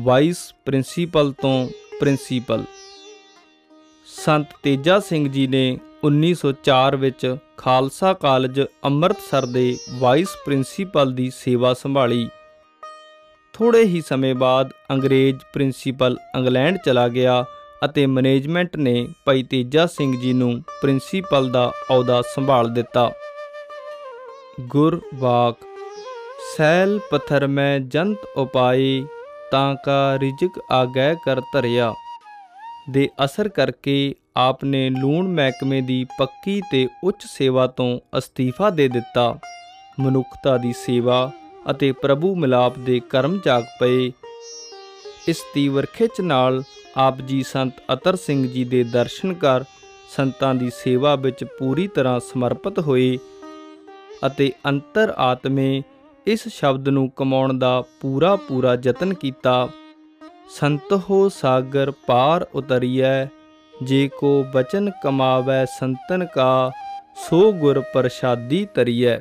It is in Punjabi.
ਵਾਈਸ ਪ੍ਰਿੰਸੀਪਲ ਤੋਂ ਪ੍ਰਿੰਸੀਪਲ। ਸੰਤ ਤੇਜਾ ਸਿੰਘ ਜੀ ਨੇ 1904 ਵਿੱਚ ਖਾਲਸਾ ਕਾਲਜ ਅੰਮ੍ਰਿਤਸਰ ਦੇ ਵਾਈਸ ਪ੍ਰਿੰਸੀਪਲ ਦੀ ਸੇਵਾ ਸੰਭਾਲੀ। ਥੋੜੇ ਹੀ ਸਮੇਂ ਬਾਅਦ ਅੰਗਰੇਜ਼ ਪ੍ਰਿੰਸੀਪਲ ਇੰਗਲੈਂਡ ਚਲਾ ਗਿਆ ਅਤੇ ਮੈਨੇਜਮੈਂਟ ਨੇ ਭਾਈ ਤੇਜਾ ਸਿੰਘ ਜੀ ਨੂੰ ਪ੍ਰਿੰਸੀਪਲ ਦਾ ਅਹੁਦਾ ਸੰਭਾਲ ਦਿੱਤਾ। ਗੁਰਵਾਕ ਸੈਲ ਪਥਰ ਮੈਂ ਜੰਤ ਉਪਾਏ ਤਾਂ ਕਾ ਰਿਜਕ ਆਗੈ ਕਰ ਧਰਿਆ। ਦੇ ਅਸਰ ਕਰਕੇ ਆਪ ਨੇ ਲੂਣ ਮਹਿਕਮੇ ਦੀ ਪੱਕੀ ਤੇ ਉੱਚ ਸੇਵਾ ਤੋਂ ਅਸਤੀਫਾ ਦੇ ਦਿੱਤਾ। ਮਨੁੱਖਤਾ ਦੀ ਸੇਵਾ ਅਤੇ ਪ੍ਰਭੂ ਮਿਲਾਪ ਦੇ ਕਰਮ ਜਾਗ ਪਏ। ਇਸ ਤੀਵਰ ਖਿੱਚ ਨਾਲ ਆਪ ਜੀ ਸੰਤ ਅਤਰ ਸਿੰਘ ਜੀ ਦੇ ਦਰਸ਼ਨ ਕਰ ਸੰਤਾਂ ਦੀ ਸੇਵਾ ਵਿੱਚ ਪੂਰੀ ਤਰ੍ਹਾਂ ਸਮਰਪਿਤ ਹੋਏ ਅਤੇ ਅੰਤਰ ਆਤਮੇ ਇਸ ਸ਼ਬਦ ਨੂੰ ਕਮਾਉਣ ਦਾ ਪੂਰਾ ਪੂਰਾ ਯਤਨ ਕੀਤਾ। ਸੰਤ ਹੋ ਸਾਗਰ ਪਾਰ ਉਤਰੀਐ, ਜੇ ਕੋ ਬਚਨ ਕਮਾਵੈ ਸੰਤਨ ਕਾ, ਸੋ ਗੁਰ ਪ੍ਰਸਾਦੀ ਤਰੀਐ।